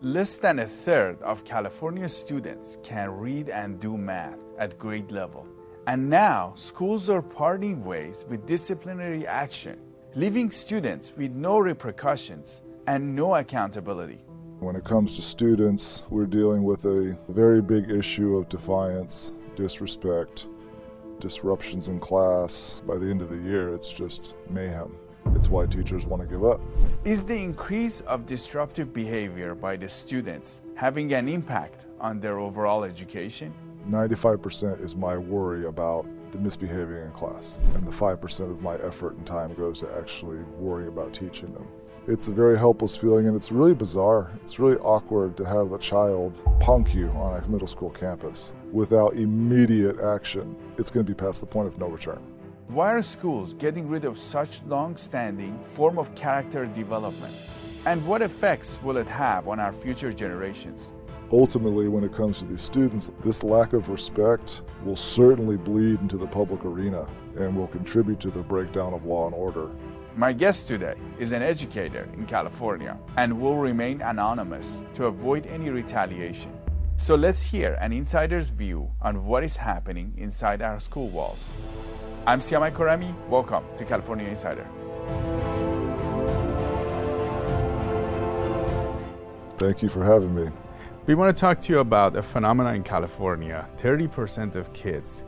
Less than a third of California students can read and do math at grade level. And now, schools are parting ways with disciplinary action, leaving students with no repercussions and no accountability. When it comes to students, we're dealing with a very big issue of defiance, disrespect, disruptions in class. By the end of the year, it's just mayhem. It's why teachers want to give up. Is the increase of disruptive behavior by the students having an impact on their overall education? 95% is my worry about the misbehaving in class, and the 5% of my effort and time goes to actually worrying about teaching them. It's a very helpless feeling, and it's really bizarre. It's really awkward to have a child punk you on a middle school campus without immediate action. It's going to be past the point of no return. Why are schools getting rid of such long-standing form of character development? And what effects will it have on our future generations? Ultimately, when it comes to these students, this lack of respect will certainly bleed into the public arena and will contribute to the breakdown of law and order. My guest today is an educator in California and will remain anonymous to avoid any retaliation. So let's hear an insider's view on what is happening inside our school walls. I'm Siyamak Khorrami. Welcome to California Insider. Thank you for having me. We want to talk to you about a phenomenon in California. 30% of kids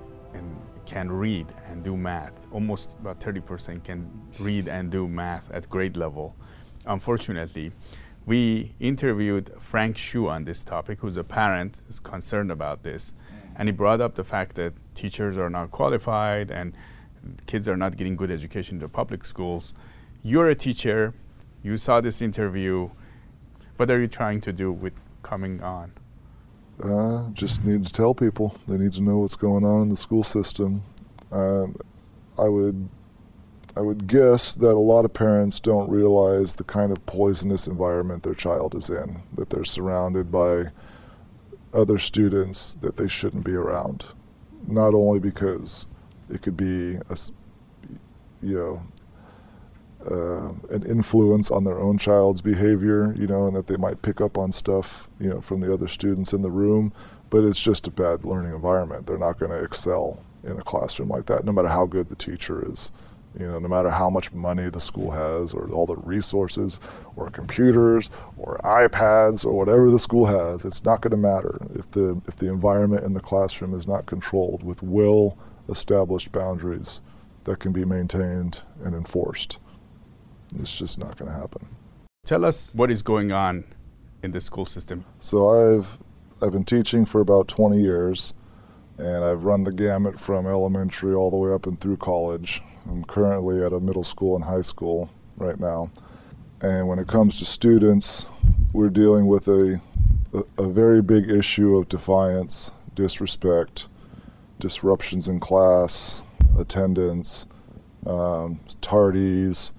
can read and do math. Almost about 30% can read and do math at grade level. Unfortunately, we interviewed Frank Shu on this topic, who's a parent, is concerned about this. And he brought up the fact that teachers are not qualified and kids are not getting good education in the public schools. You're a teacher, you saw this interview. What are you trying to do with coming on? Uh, just need to tell people. They need to know what's going on in the school system. Uh, I would I would guess that a lot of parents don't realize the kind of poisonous environment their child is in, that they're surrounded by other students that they shouldn't be around. Not only because it could be a, you know, uh, an influence on their own child's behavior, you know, and that they might pick up on stuff, you know, from the other students in the room, but it's just a bad learning environment. They're not going to excel in a classroom like that, no matter how good the teacher is. You know, no matter how much money the school has, or all the resources, or computers, or iPads, or whatever the school has, it's not going to matter if the if the environment in the classroom is not controlled with well-established boundaries that can be maintained and enforced. It's just not going to happen. Tell us what is going on in the school system. So I've I've been teaching for about 20 years and I've run the gamut from elementary all the way up and through college. I'm currently at a middle school and high school right now. And when it comes to students, we're dealing with a, a, a very big issue of defiance, disrespect, disruptions in class, attendance, um, tardies,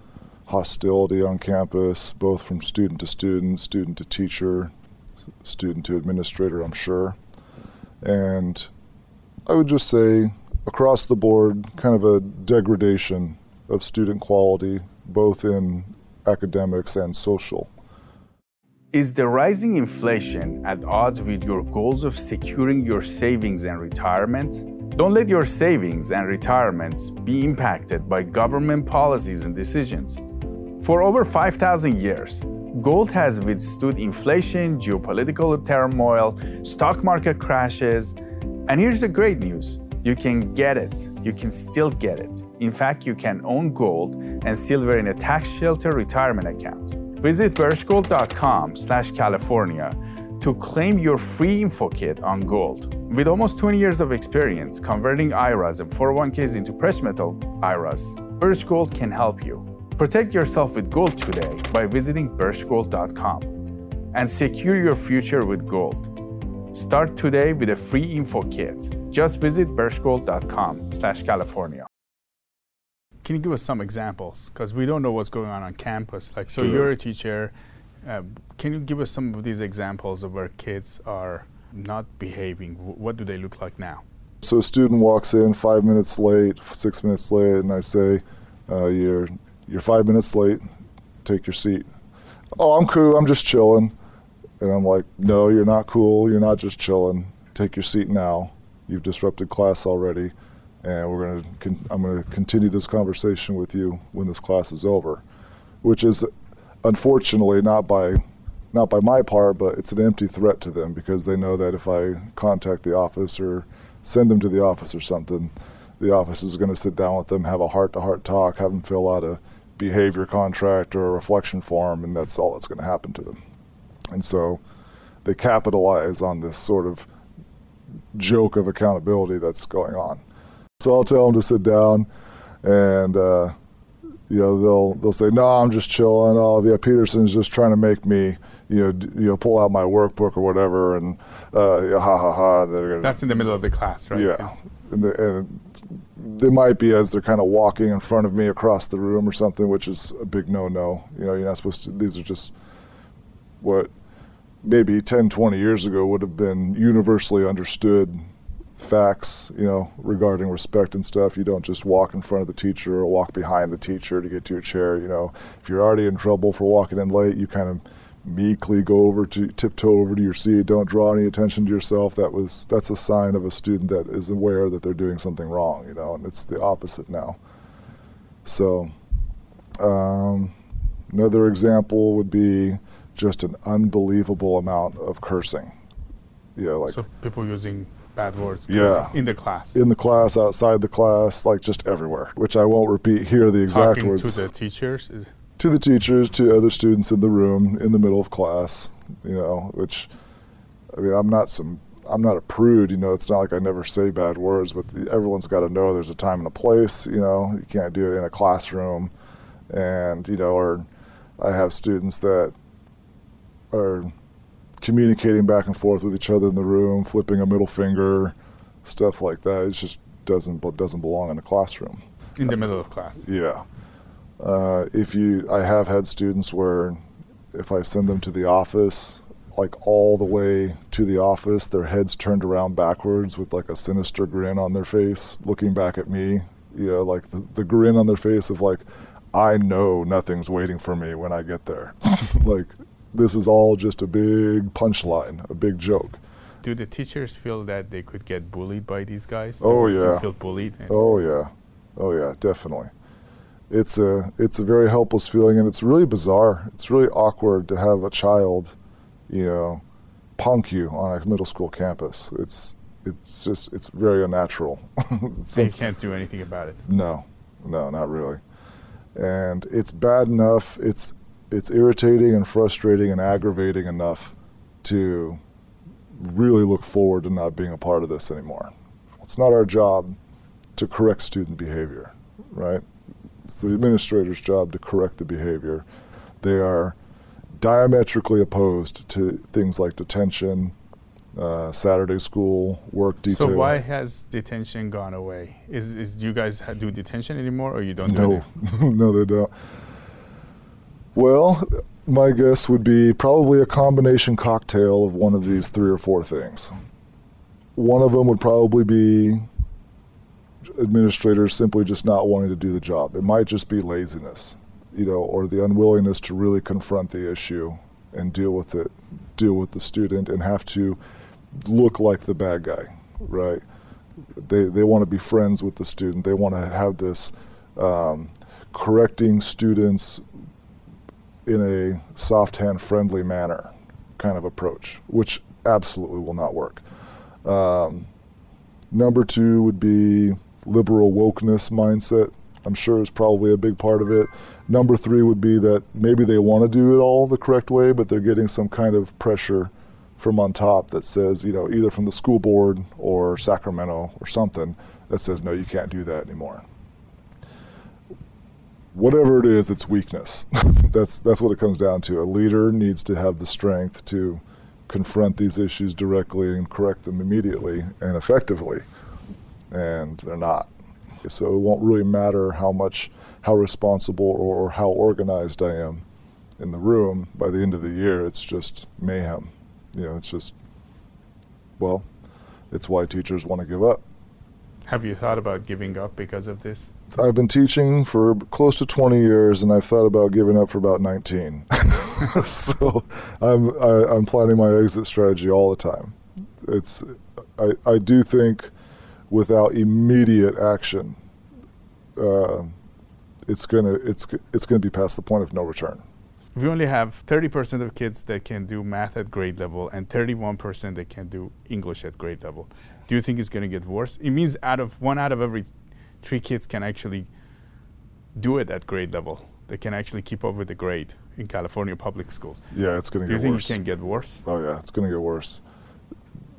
hostility on campus, both from student to student, student to teacher, student to administrator, I'm sure. And I would just say across the board, kind of a degradation of student quality, both in academics and social. Is the rising inflation at odds with your goals of securing your savings and retirement? Don't let your savings and retirements be impacted by government policies and decisions. For over 5,000 years, gold has withstood inflation, geopolitical turmoil, stock market crashes, and here's the great news you can get it. You can still get it. In fact, you can own gold and silver in a tax shelter retirement account. Visit birchgold.com slash California to claim your free info kit on gold. With almost 20 years of experience converting IRAs and 401ks into precious metal IRAs, Birch Gold can help you. Protect yourself with gold today by visiting birchgold.com and secure your future with gold. Start today with a free info kit. Just visit birchgold.com slash California. Can you give us some examples? Because we don't know what's going on on campus. Like, so sure. you're a teacher. Uh, can you give us some of these examples of where kids are not behaving? What do they look like now? So a student walks in five minutes late, six minutes late, and I say, uh, "You're you're five minutes late. Take your seat." Oh, I'm cool. I'm just chilling And I'm like, no, you're not cool. You're not just chilling. Take your seat now. You've disrupted class already, and we're gonna. Con- I'm gonna continue this conversation with you when this class is over, which is, unfortunately, not by, not by my part, but it's an empty threat to them because they know that if I contact the office or send them to the office or something, the office is going to sit down with them, have a heart-to-heart talk, have them fill out a behavior contract or a reflection form, and that's all that's going to happen to them. And so they capitalize on this sort of joke of accountability that's going on. So I'll tell them to sit down, and uh, you know they'll they'll say, "No, I'm just chilling." Oh, yeah, Peterson's just trying to make me, you know, d- you know, pull out my workbook or whatever, and uh, yeah, ha ha ha. They're gonna, That's in the middle of the class, right? yeah, and, the, and they might be as they're kind of walking in front of me across the room or something, which is a big no-no. You know, you're not supposed to. These are just what maybe 10, 20 years ago would have been universally understood facts, you know, regarding respect and stuff. You don't just walk in front of the teacher or walk behind the teacher to get to your chair. You know, if you're already in trouble for walking in late, you kind of meekly go over to tiptoe over to your seat. Don't draw any attention to yourself. That was that's a sign of a student that is aware that they're doing something wrong. You know, and it's the opposite now. So, um, another example would be just an unbelievable amount of cursing. You know, like so people using bad words Yeah. in the class. in the class, outside the class, like just everywhere. Which I won't repeat here the exact Talking words to the teachers. Is, to the teachers, to other students in the room, in the middle of class. You know, which I mean, I'm not some. I'm not a prude, you know. It's not like I never say bad words, but the, everyone's got to know there's a time and a place. You know, you can't do it in a classroom, and you know, or I have students that are communicating back and forth with each other in the room, flipping a middle finger, stuff like that. It just doesn't doesn't belong in a classroom. in the middle of class. Yeah. Uh, if you, I have had students where, if I send them to the office, like all the way to the office, their heads turned around backwards with like a sinister grin on their face, looking back at me. You know, like the, the grin on their face of like, I know nothing's waiting for me when I get there. like, this is all just a big punchline, a big joke. Do the teachers feel that they could get bullied by these guys? Oh, you yeah. feel bullied? Oh yeah, oh yeah, definitely. It's a it's a very helpless feeling, and it's really bizarre. It's really awkward to have a child, you know, punk you on a middle school campus. It's it's just it's very unnatural. It's So you can't do anything about it. no, no, not really. And it's bad enough. It's it's irritating and frustrating and aggravating enough to really look forward to not being a part of this anymore. It's not our job to correct student behavior, right? It's the administrator's job to correct the behavior. They are diametrically opposed to things like detention, uh, Saturday school, work detail. So why has detention gone away? Is, is do you guys do detention anymore, or you don't do No, it? no, they don't. Well, my guess would be probably a combination cocktail of one of these three or four things. One of them would probably be administrators simply just not wanting to do the job. It might just be laziness, you know, or the unwillingness to really confront the issue and deal with it, deal with the student, and have to look like the bad guy, right? They they want to be friends with the student. They want to have this um, correcting students in a soft hand friendly manner kind of approach, which absolutely will not work. Um, number two would be liberal wokeness mindset. I'm sure is probably a big part of it. Number three would be that maybe they want to do it all the correct way, but they're getting some kind of pressure from on top that says, you know, either from the school board or Sacramento or something that says, no, you can't do that anymore. Whatever it is, it's weakness. that's that's what it comes down to. A leader needs to have the strength to confront these issues directly and correct them immediately and effectively, and they're not. So it won't really matter how much, how responsible or, or how organized I am in the room. By the end of the year, it's just mayhem. You know, it's just, well, it's why teachers want to give up. Have you thought about giving up because of this? I've been teaching for close to 20 years, and I've thought about giving up for about 19. so I'm I, am i am planning my exit strategy all the time. It's I, I do think without immediate action, uh, it's gonna it's it's gonna be past the point of no return. We only have 30% of kids that can do math at grade level and 31% that can do English at grade level. Do you think it's going to get worse? It means out of one out of every three kids can actually do it at grade level. They can actually keep up with the grade in California public schools. Yeah, it's going to get worse. Do you think it can get worse? Oh yeah, it's going to get worse.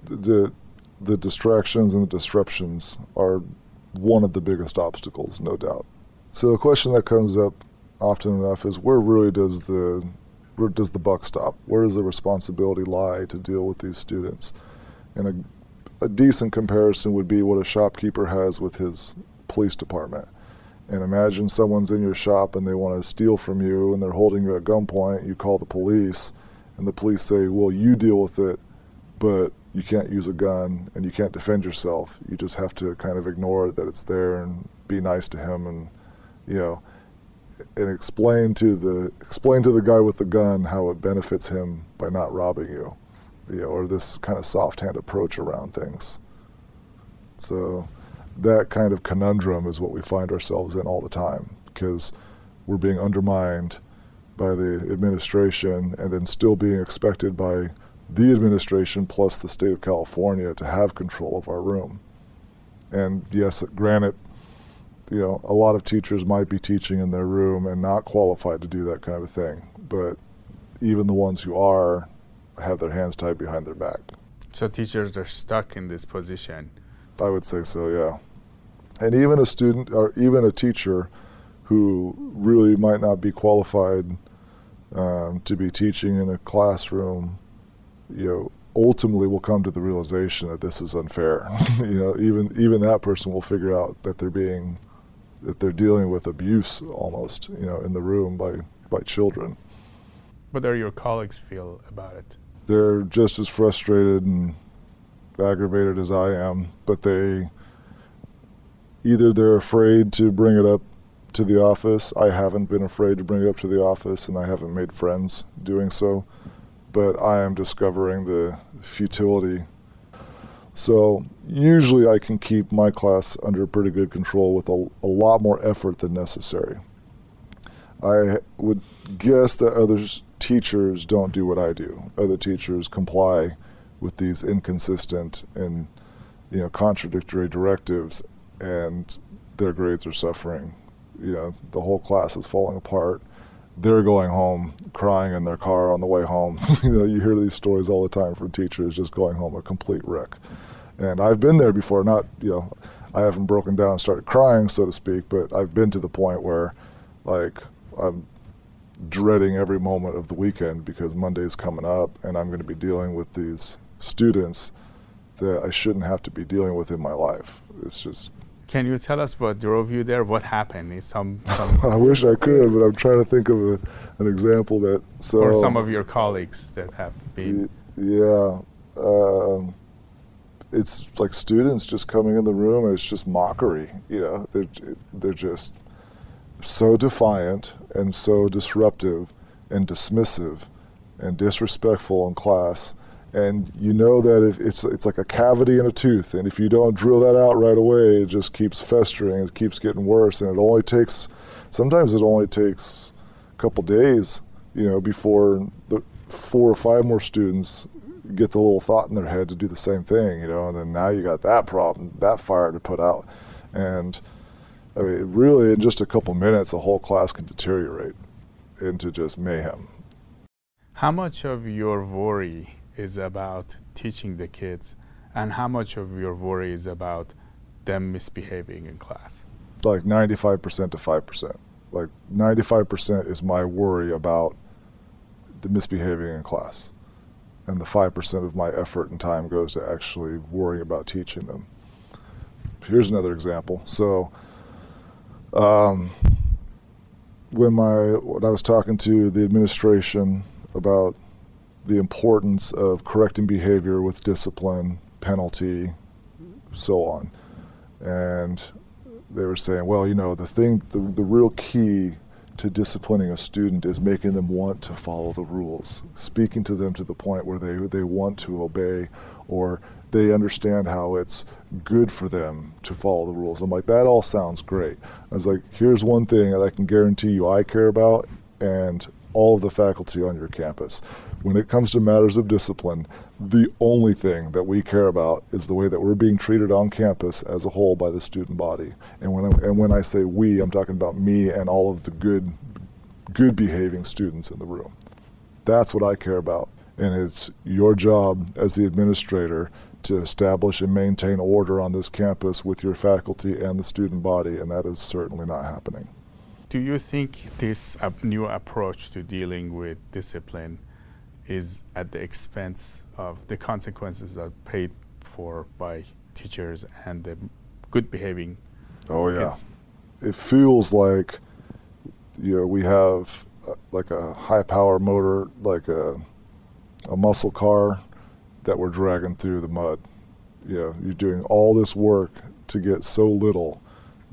The the distractions and the disruptions are one of the biggest obstacles, no doubt. So the question that comes up often enough is where really does the where does the buck stop? Where does the responsibility lie to deal with these students? And a, decent comparison would be what a shopkeeper has with his police department. And imagine someone's in your shop and they want to steal from you and they're holding you at gunpoint. You call the police, and the police say, Well, you deal with it, but you can't use a gun and you can't defend yourself. You just have to kind of ignore that it's there and be nice to him and, you know, and explain to the explain to the guy with the gun how it benefits him by not robbing you, you know, or this kind of soft hand approach around things. So that kind of conundrum is what we find ourselves in all the time because we're being undermined by the administration and then still being expected by the administration plus the state of California to have control of our room. And yes, granted, you know, a lot of teachers might be teaching in their room and not qualified to do that kind of thing, but even the ones who are have their hands tied behind their back. So teachers are stuck in this position I would say so, yeah. And even a student or even a teacher who really might not be qualified um, to be teaching in a classroom, you know, ultimately will come to the realization that this is unfair. you know, even even that person will figure out that they're being that they're dealing with abuse almost, you know, in the room by by children. What do your colleagues feel about it? They're just as frustrated and aggravated as I am, but they either they're afraid to bring it up to the office. I haven't been afraid to bring it up to the office, and I haven't made friends doing so. But I am discovering the futility. So usually I can keep my class under pretty good control with a, a lot more effort than necessary. I would guess that other teachers don't do what I do. Other teachers comply with these inconsistent and you know contradictory directives, and their grades are suffering. You know, the whole class is falling apart. They're going home crying in their car on the way home. you know, you hear these stories all the time from teachers just going home a complete wreck. And I've been there before. Not you know, I haven't broken down and started crying, so to speak, but I've been to the point where, like, I'm dreading every moment of the weekend because Monday's coming up and I'm going to be dealing with these students that I shouldn't have to be dealing with in my life. It's just. Can you tell us what drove you there? What happened? Some, some I wish I could, but I'm trying to think of a, an example that. So or some of your colleagues that have been. Yeah, um, it's like students just coming in the room, and it's just mockery. You know, they're they're just so defiant and so disruptive and dismissive and disrespectful in class. And you know that if it's it's like a cavity in a tooth and if you don't drill that out right away it just keeps festering it keeps getting worse and it only takes sometimes it only takes a couple days you know before the four or five more students get the little thought in their head to do the same thing you know and then now you got that problem that fire to put out. And i mean really in just a couple minutes a whole class can deteriorate into just mayhem how much of your worry is about teaching the kids and how much of your worry is about them misbehaving in class? Like 95% to 5%. Like 95% is my worry about the misbehaving in class. And the 5% of my effort and time goes to actually worrying about teaching them. Here's another example. So, um, when my when I was talking to the administration about the importance of correcting behavior with discipline, penalty, so on. and they were saying, well, you know, the thing, the, the real key to disciplining a student is making them want to follow the rules, speaking to them to the point where they, they want to obey or they understand how it's good for them to follow the rules. I'm like, that all sounds great. I was like, here's one thing that I can guarantee you I care about and all of the faculty on your campus. When it comes to matters of discipline, the only thing that we care about is the way that we're being treated on campus as a whole by the student body. And when I, and when I say we, I'm talking about me and all of the good good behaving students in the room. That's what I care about. And it's your job as the administrator to establish and maintain order on this campus with your faculty and the student body, and that is certainly not happening. Do you think this uh, new approach to dealing with discipline is at the expense of the consequences that are paid for by teachers and the good behaving Oh yeah, kids? it feels like you know we have uh, like a high power motor, like a a muscle car that we're dragging through the mud. You know, you're doing all this work to get so little,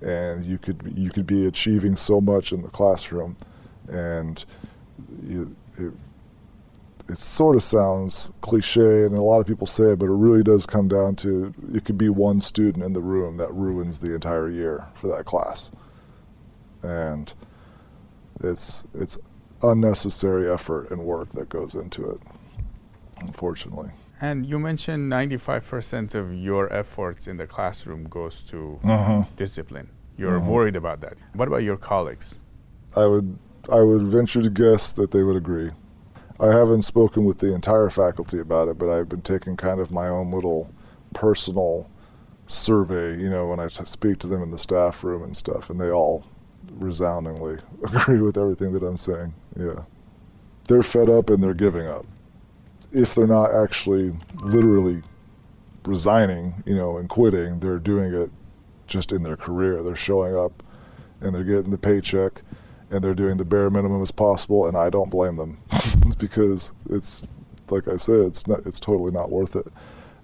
and you could you could be achieving so much in the classroom, and you, it it sort of sounds cliche, and a lot of people say it, but it really does come down to it could be one student in the room that ruins the entire year for that class, and it's it's unnecessary effort and work that goes into it, unfortunately. And you mentioned 95% of your efforts in the classroom goes to Uh-huh. discipline. You're Mhm. worried about that. What about your colleagues? I would I would venture to guess that they would agree. I haven't spoken with the entire faculty about it, but I've been taking kind of my own little personal survey, you know, when I speak to them in the staff room and stuff, and they all resoundingly agree with everything that I'm saying. Yeah. They're fed up and they're giving up. If they're not actually literally resigning, you know, and quitting, they're doing it just in their career. They're showing up and they're getting the paycheck and they're doing the bare minimum as possible and I don't blame them because it's like I said it's not it's totally not worth it.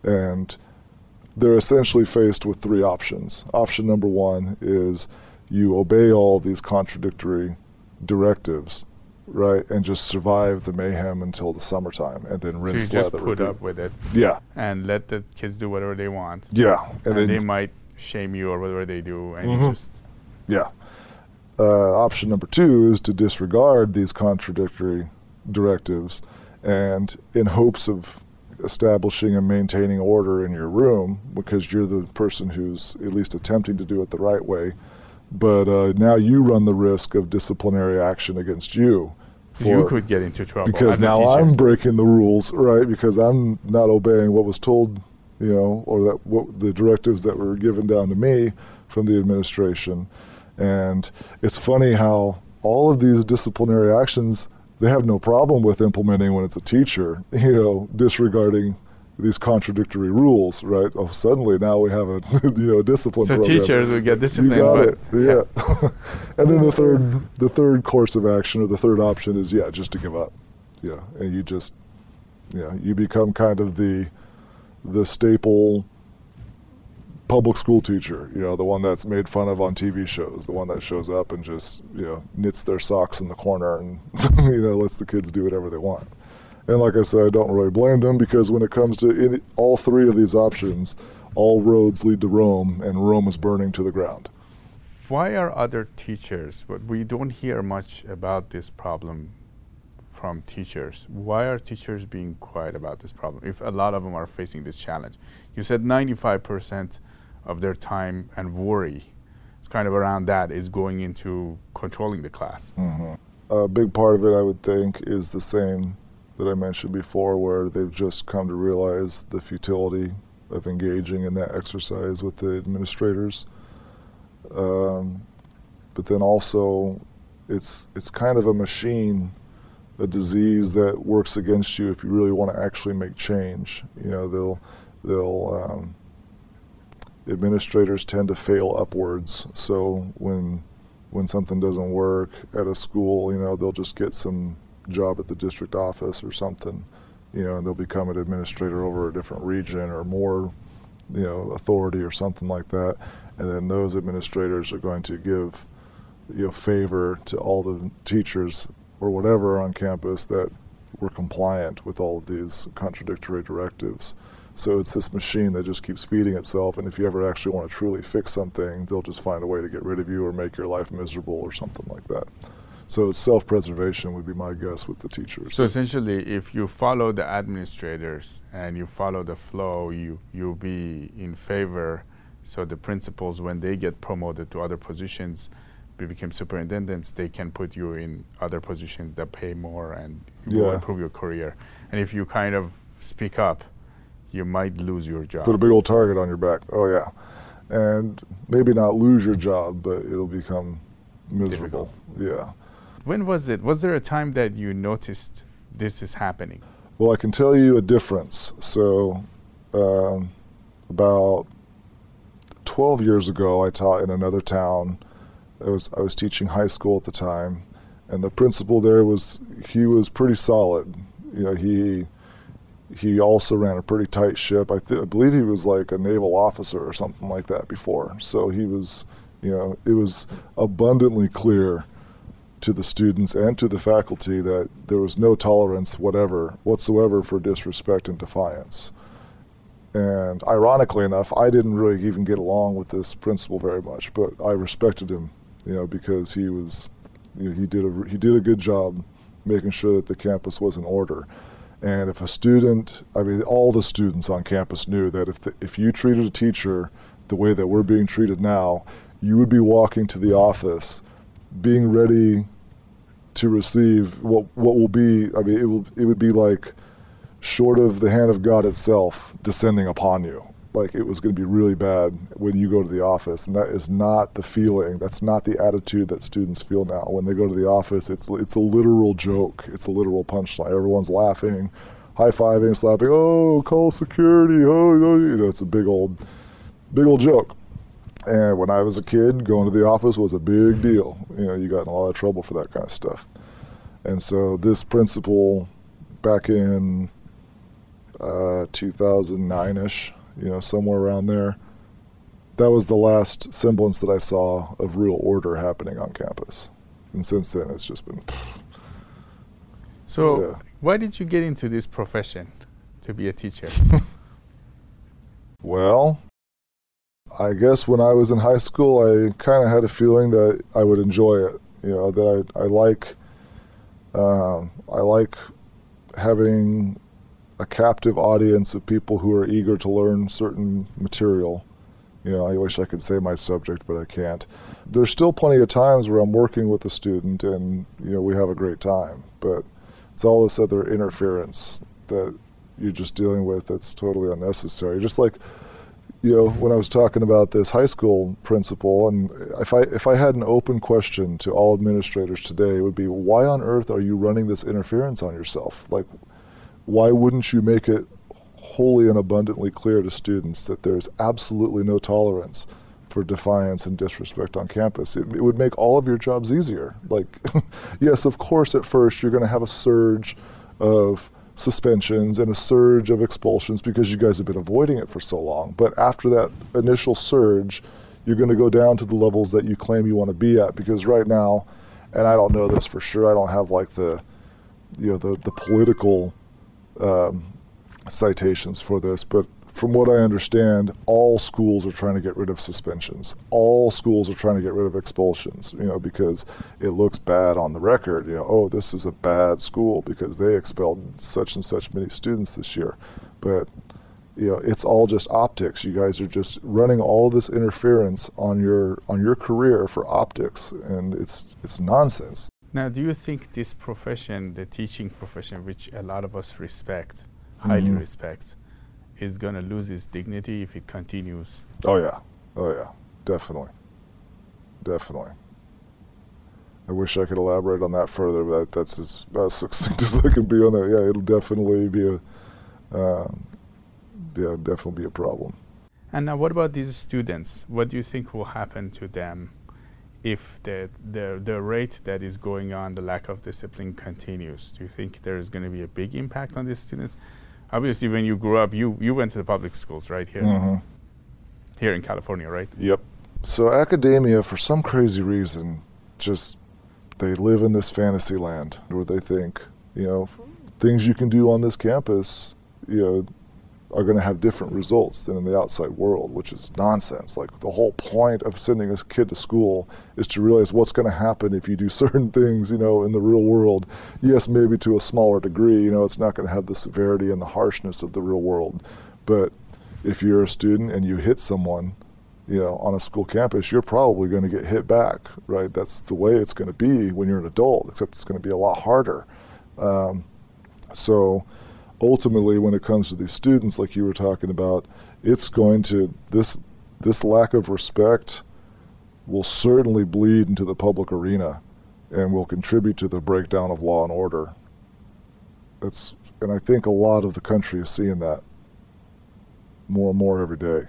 And they're essentially faced with three options. Option number 1 is you obey all these contradictory directives, right? And just survive the mayhem until the summertime and then So you rinse just put repeat. up with it Yeah. and let the kids do whatever they want. Yeah. And, then they might shame you or whatever they do, and you Mhm. just Yeah. Uh, option number two is to disregard these contradictory directives and in hopes of establishing and maintaining order in your room because you're the person who's at least attempting to do it the right way. But uh, now you run the risk of disciplinary action against you. you could get into trouble because now. I'm breaking the rules, right? Because I'm not obeying what was told, you know, or that what the directives that were given down to me from the administration. And it's funny how all of these disciplinary actions they have no problem with implementing when it's a teacher, you know, disregarding these contradictory rules, right? Oh, suddenly now we have a you know discipline. so program. teachers will get disciplined. You got but it. Yeah. and then the third the third course of action or the third option is yeah, just to give up. Yeah. And you just yeah, you become kind of the the staple public school teacher, you know, the one that's made fun of on TV shows, the one that shows up and just, you know, knits their socks in the corner and you know, lets the kids do whatever they want. And like I said, I don't really blame them because when it comes to any, all three of these options, all roads lead to Rome, and Rome is burning to the ground. why are other teachers, but we don't hear much about this problem from teachers. Why are teachers being quiet about this problem if a lot of them are facing this challenge? You said 95% of their time and worry, it's kind of around that, is going into controlling the class. Mm-hmm. A big part of it, I would think, is the same that I mentioned before, where they've just come to realize the futility of engaging in that exercise with the administrators. Um, but then also, it's it's kind of a machine, a disease that works against you if you really want to actually make change. You know, they'll they'll um, administrators tend to fail upwards. So when when something doesn't work at a school, you know, they'll just get some job at the district office or something, you know, and they'll become an administrator over a different region or more you know, authority or something like that, and then those administrators are going to give, you know, favor to all the teachers or whatever on campus that were compliant with all of these contradictory directives. So it's this machine that just keeps feeding itself, and if you ever actually want to truly fix something, they'll just find a way to get rid of you or make your life miserable or something like that. So self-preservation would be my guess with the teachers. So essentially, if you follow the administrators and you follow the flow, you you'll be in favor. So the principals, when they get promoted to other positions, they become superintendents, they can put you in other positions that pay more and will Yeah. improve your career. And if you kind of speak up, you might lose your job. Put a big old target on your back. Oh yeah, and maybe not lose your job, but it'll become miserable. Yeah. When was it? Was there a time that you noticed this is happening? Well, I can tell you a difference. So, um, about 12 years ago, I taught in another town. I was I was teaching high school at the time, and the principal there was he was pretty solid. You know, he he also ran a pretty tight ship. I, th- I believe he was like a naval officer or something like that before. So he was, you know, it was abundantly clear to the students and to the faculty that there was no tolerance whatever whatsoever for disrespect and defiance. And ironically enough, I didn't really even get along with this principal very much, but I respected him, you know, because he was, you know, he did a he did a good job making sure that the campus was in order. And if a student, I mean, all the students on campus knew that if the, if you treated a teacher the way that we're being treated now, you would be walking to the office, being ready to receive what what will be. I mean, it will it would be like short of the hand of God itself descending upon you. Like it was going to be really bad when you go to the office, and that is not the feeling. That's not the attitude that students feel now when they go to the office. It's it's a literal joke. It's a literal punchline. Everyone's laughing, high fiving, slapping. Oh, call security. Oh, oh, you know, it's a big old, big old joke. And when I was a kid, going to the office was a big deal. You know, you got in a lot of trouble for that kind of stuff. And so this principal, back in uh, 2009ish, you know, somewhere around there, that was the last semblance that I saw of real order happening on campus. And since then, it's just been. So, Yeah. why did you get into this profession to be a teacher? Well, I guess when I was in high school, I kind of had a feeling that I would enjoy it. You know, that I, I like, um, I like having a captive audience of people who are eager to learn certain material. You know, I wish I could say my subject, but I can't. There's still plenty of times where I'm working with a student and, you know, we have a great time, but it's all this other interference that you're just dealing with that's totally unnecessary. Just like, you know, when I was talking about this high school principal, and if I if I had an open question to all administrators today, it would be, why on earth are you running this interference on yourself? Like, why wouldn't you make it wholly and abundantly clear to students that there's absolutely no tolerance for defiance and disrespect on campus? It, it would make all of your jobs easier. Like, yes, of course, at first you're going to have a surge of suspensions and a surge of expulsions because you guys have been avoiding it for so long. But after that initial surge, you're going to go down to the levels that you claim you want to be at because right now, and I don't know this for sure, I don't have like the, you know, the, the political um, citations for this, but from what I understand, all schools are trying to get rid of suspensions. All schools are trying to get rid of expulsions, you know, because it looks bad on the record. You know, oh, this is a bad school because they expelled such and such many students this year. But, you know, it's all just optics. You guys are just running all this interference on your on your career for optics, and it's it's nonsense. now, do you think this profession, the teaching profession, which a lot of us respect, highly Mhm. respect, is going to lose its dignity if it continues? Oh yeah, oh yeah, definitely, definitely. I wish I could elaborate on that further, but that, that's as, as succinct as I can be on that. Yeah, it'll definitely be a, um, yeah, definitely be a problem. And now, what about these students? What do you think will happen to them if the, the, the rate that is going on, the lack of discipline continues? Do you think there is going to be a big impact on these students? Obviously, when you grew up, you, you went to the public schools right here. Mhm. here in California, right? Yep. So academia, for some crazy reason, just they live in this fantasy land where they think, you know, things you can do on this campus, you know, are going to have different results than in the outside world, which is nonsense. Like the whole point of sending a kid to school is to realize what's going to happen if you do certain things, you know, in the real world. Yes, maybe to a smaller degree, you know, it's not going to have the severity and the harshness of the real world. But if you're a student and you hit someone, you know, on a school campus, you're probably going to get hit back, right? That's the way it's going to be when you're an adult, except it's going to be a lot harder. Um, so, ultimately, when it comes to these students, like you were talking about, it's going to this this lack of respect will certainly bleed into the public arena and will contribute to the breakdown of law and order. That's and I think a lot of the country is seeing that more and more every day.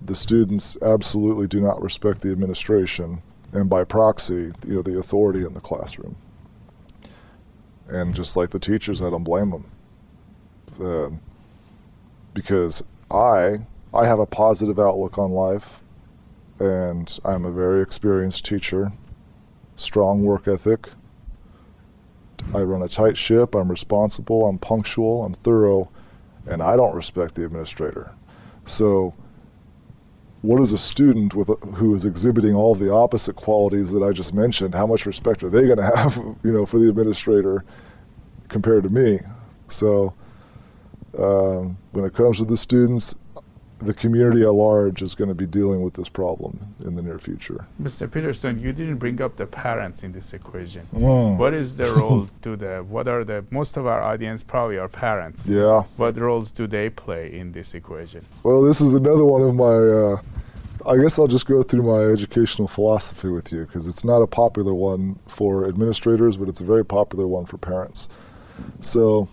The students absolutely do not respect the administration and by proxy, you know, the authority in the classroom. And just like the teachers, I don't blame them. Uh, because I I have a positive outlook on life, and I'm a very experienced teacher, strong work ethic. I run a tight ship. I'm responsible. I'm punctual. I'm thorough, and I don't respect the administrator. So, what is a student with a, who is exhibiting all the opposite qualities that I just mentioned? How much respect are they going to have, you know, for the administrator compared to me? So, um, when it comes to the students, the community at large is going to be dealing with this problem in the near future. Mr. Peterson, you didn't bring up the parents in this equation. Mm. What is the role to the, what are the, most of our audience probably are parents. Yeah. What roles do they play in this equation? Well, this is another one of my, uh, I guess I'll just go through my educational philosophy with you because it's not a popular one for administrators, but it's a very popular one for parents. So,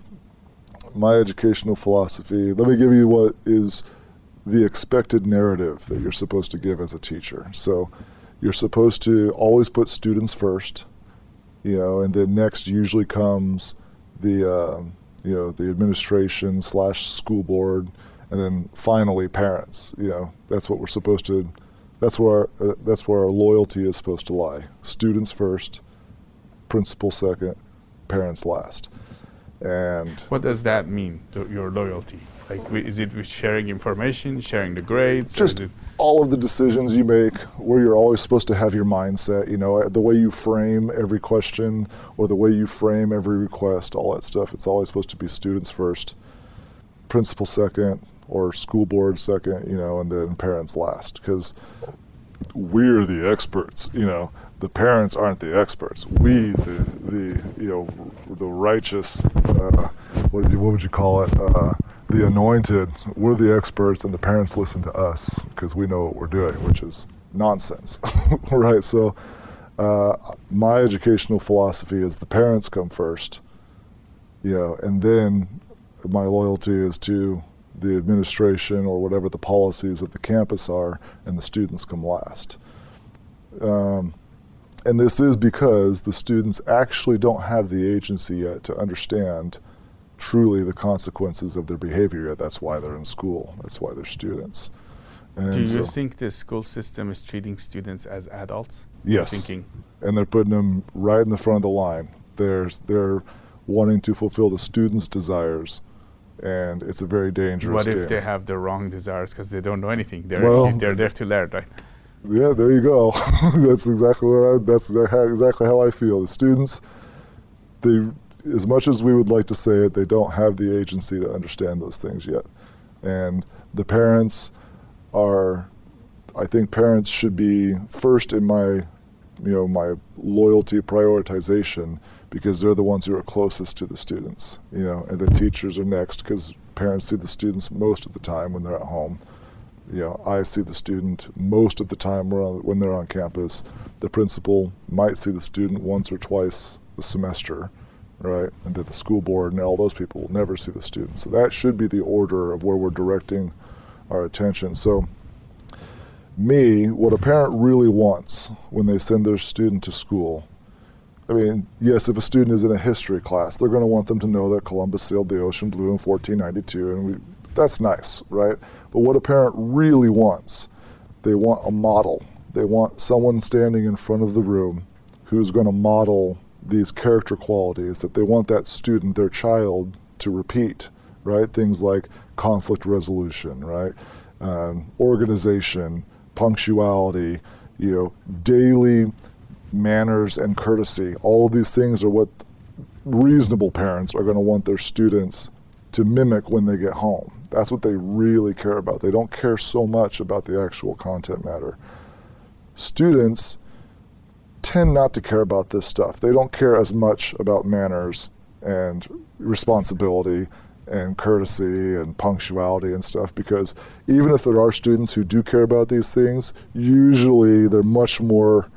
my educational philosophy, let me give you what is the expected narrative that you're supposed to give as a teacher. So you're supposed to always put students first, you know, and then next usually comes the uh, you know the administration slash school board, and then finally parents. You know, that's what we're supposed to. That's where our, uh, that's where our loyalty is supposed to lie. Students first, principal second, parents last. And what does that mean? to Your loyalty? Like, is it with sharing information, sharing the grades? Just all of the decisions you make, where you're always supposed to have your mindset, you know, the way you frame every question or the way you frame every request, all that stuff. It's always supposed to be students first, principal second, or school board second, you know, and then parents last. Because we're the experts, you know. The parents aren't the experts. We, the, the you know, the righteous, uh, what, what would you call it? Uh, the anointed, we're the experts, and the parents listen to us because we know what we're doing, which is nonsense, right? So, uh, my educational philosophy is the parents come first, you know, and then my loyalty is to the administration or whatever the policies of the campus are, and the students come last. Um, and this is because the students actually don't have the agency yet to understand truly the consequences of their behavior. yet. That's why they're in school. That's why they're students. And Do you so think the school system is treating students as adults? Yes. Thinking? And they're putting them right in the front of the line. There's, they're wanting to fulfill the students' desires, and it's a very dangerous. What if game. they have the wrong desires because they don't know anything? They're well, they're there to learn, right? Yeah, there you go. that's exactly what I, that's exactly how I feel. The students, they as much as we would like to say it, they don't have the agency to understand those things yet. And the parents are, I think parents should be first in my, you know, my loyalty prioritization because they're the ones who are closest to the students, you know, and the teachers are next because parents see the students most of the time when they're at home. You know, I see the student most of the time when they're on campus. The principal might see the student once or twice a semester right? And that the school board and all those people will never see the student. So that should be the order of where we're directing our attention. So, me, what a parent really wants when they send their student to school. I mean, yes, if a student is in a history class, they're going to want them to know that Columbus sailed the ocean blue in 1492, and we, That's nice, right? But what a parent really wants, they want a model. They want someone standing in front of the room who's going to model these character qualities that they want that student, their child, to repeat, right? Things like conflict resolution, right? Um, organization, punctuality, you know, daily manners and courtesy. All of these things are what reasonable parents are going to want their students to mimic when they get home. That's what they really care about. They don't care so much about the actual content matter. Students tend not to care about this stuff. They don't care as much about manners and responsibility and courtesy and punctuality and stuff because even if there are students who do care about these things, usually they're much more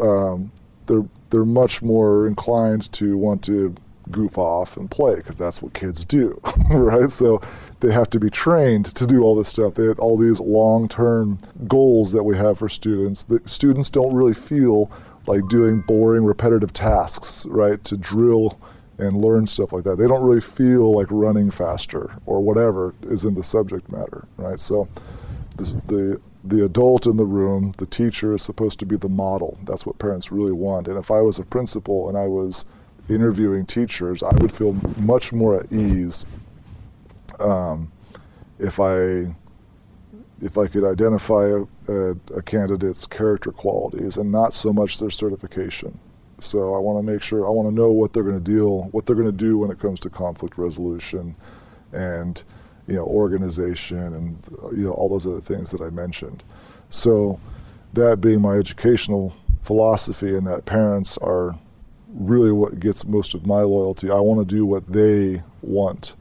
um, they're they're much more inclined to want to goof off and play because that's what kids do, right? So they have to be trained to do all this stuff. They have all these long-term goals that we have for students. The students don't really feel like doing boring, repetitive tasks, right? To drill and learn stuff like that. They don't really feel like running faster or whatever is in the subject matter, right? So this, the the adult in the room, the teacher is supposed to be the model. That's what parents really want. And if I was a principal and I was interviewing teachers, I would feel much more at ease um, if I if I could identify a, a, a, candidate's character qualities and not so much their certification. So I want to make sure I want to know what they're going to deal, what they're going to do when it comes to conflict resolution, and you know organization and you know all those other things that I mentioned. So that being my educational philosophy, and that parents are really what gets most of my loyalty. I want to do what they want,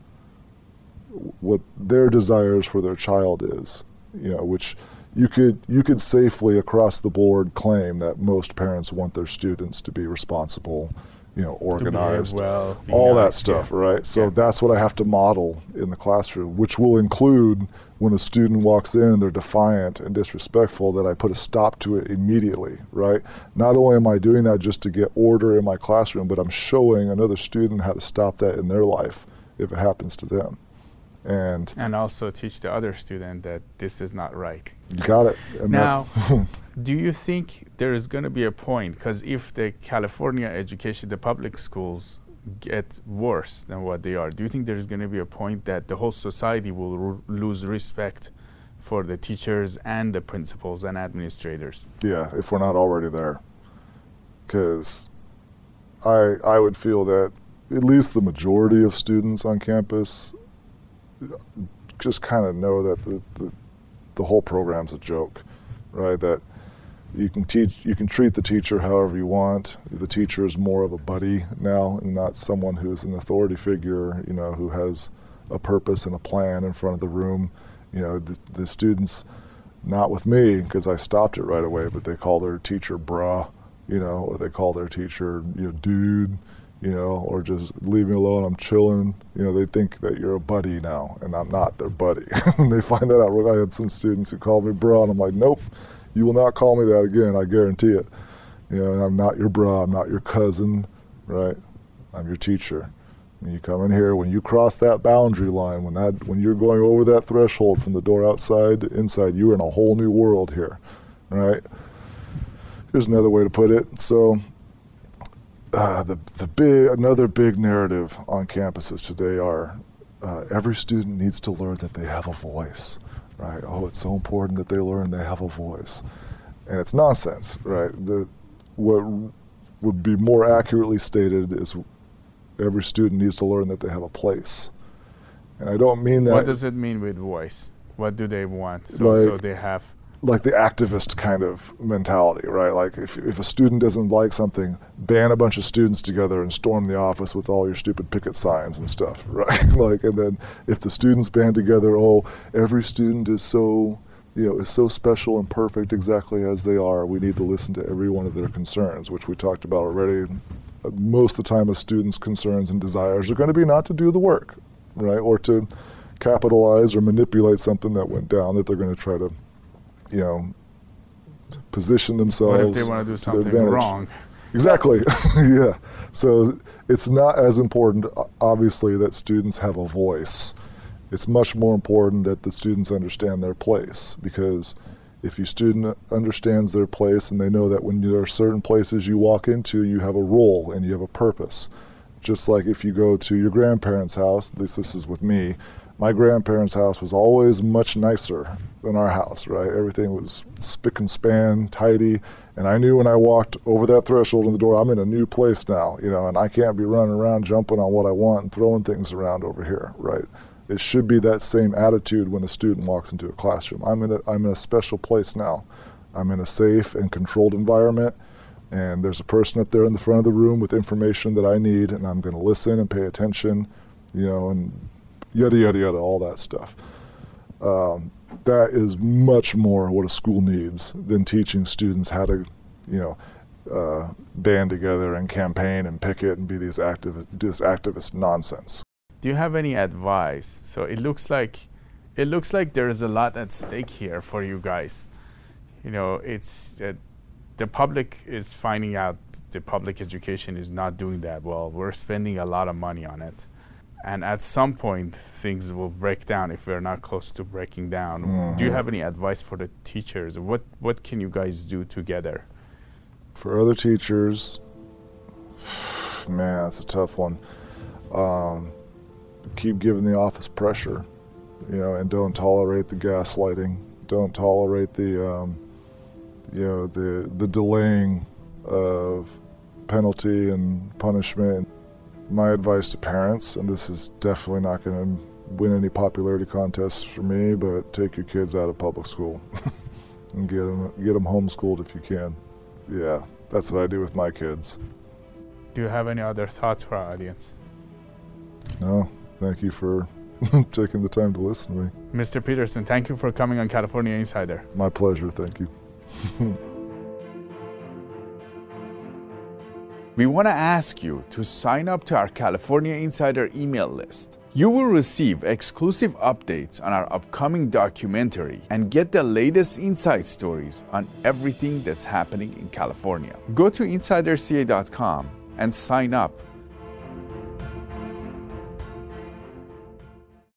what their desires for their child is, you know, which you could you could safely across the board claim that most parents want their students to be responsible, you know, organized, well, all nice, that stuff, yeah. right? So yeah. that's what I have to model in the classroom, which will include when a student walks in and they're defiant and disrespectful that I put a stop to it immediately, right? Not only am I doing that just to get order in my classroom, but I'm showing another student how to stop that in their life if it happens to them. And and also teach the other student that this is not right. You got it. And now, do you think there is going to be a point? Because if the California education, the public schools get worse than what they are, do you think there's going to be a point that the whole society will lose respect for the teachers and the principals and administrators? Yeah, if we're not already there. Because I, I would feel that at least the majority of students on campus just kind of know that the, the, the whole program's a joke, right? That you can teach you can treat the teacher however you want the teacher is more of a buddy now and not someone who's an authority figure you know who has a purpose and a plan in front of the room you know the, the students not with me because i stopped it right away but they call their teacher bruh you know or they call their teacher you know dude you know or just leave me alone i'm chilling you know they think that you're a buddy now and i'm not their buddy and they find that out i had some students who called me bro, and i'm like nope you will not call me that again. I guarantee it. You know, I'm not your bro. I'm not your cousin, right? I'm your teacher. When you come in here, when you cross that boundary line, when that, when you're going over that threshold from the door outside to inside, you're in a whole new world here, right? Here's another way to put it. So, uh, the the big another big narrative on campuses today are uh, every student needs to learn that they have a voice right? Oh, it's so important that they learn they have a voice. And it's nonsense, right? The, what would be more accurately stated is every student needs to learn that they have a place. And I don't mean that. What does it mean with voice? What do they want? So, like, so they have like the activist kind of mentality, right? Like if, if a student doesn't like something, ban a bunch of students together and storm the office with all your stupid picket signs and stuff, right? like, and then if the students band together, oh, every student is so, you know, is so special and perfect exactly as they are. We need to listen to every one of their concerns, which we talked about already. Most of the time, a student's concerns and desires are going to be not to do the work, right? Or to capitalize or manipulate something that went down that they're going to try to you know, position themselves. What if they want to do something wrong? Exactly. yeah. So it's not as important, obviously, that students have a voice it's much more important that the students understand their place because if your student understands their place and they know that when there are certain places you walk into, you have a role and you have a purpose. Just like if you go to your grandparents' house, at least this is with me, my grandparents' house was always much nicer than our house, right? Everything was spick and span, tidy. And I knew when I walked over that threshold in the door, I'm in a new place now, you know, and I can't be running around jumping on what I want and throwing things around over here, right? It should be that same attitude when a student walks into a classroom. I'm in a, I'm in a special place now. I'm in a safe and controlled environment, and there's a person up there in the front of the room with information that I need, and I'm going to listen and pay attention, you know, and yada, yada, yada, all that stuff. Um, that is much more what a school needs than teaching students how to, you know, uh, band together and campaign and picket and be these activist, this activist nonsense. Do you have any advice? So it looks like, it looks like there is a lot at stake here for you guys. You know, it's uh, the public is finding out the public education is not doing that well. We're spending a lot of money on it and at some point things will break down if we're not close to breaking down. Mm-hmm. Do you have any advice for the teachers? What what can you guys do together? For other teachers, man, that's a tough one. Um, keep giving the office pressure, you know, and don't tolerate the gaslighting. Don't tolerate the, um, you know, the the delaying of penalty and punishment my advice to parents, and this is definitely not going to win any popularity contests for me, but take your kids out of public school and get them get them homeschooled if you can. Yeah, that's what I do with my kids. Do you have any other thoughts for our audience? No, thank you for taking the time to listen to me. Mr. Peterson, thank you for coming on California Insider. My pleasure, thank you. we want to ask you to sign up to our California Insider email list. You will receive exclusive updates on our upcoming documentary and get the latest inside stories on everything that's happening in California. Go to insiderca.com and sign up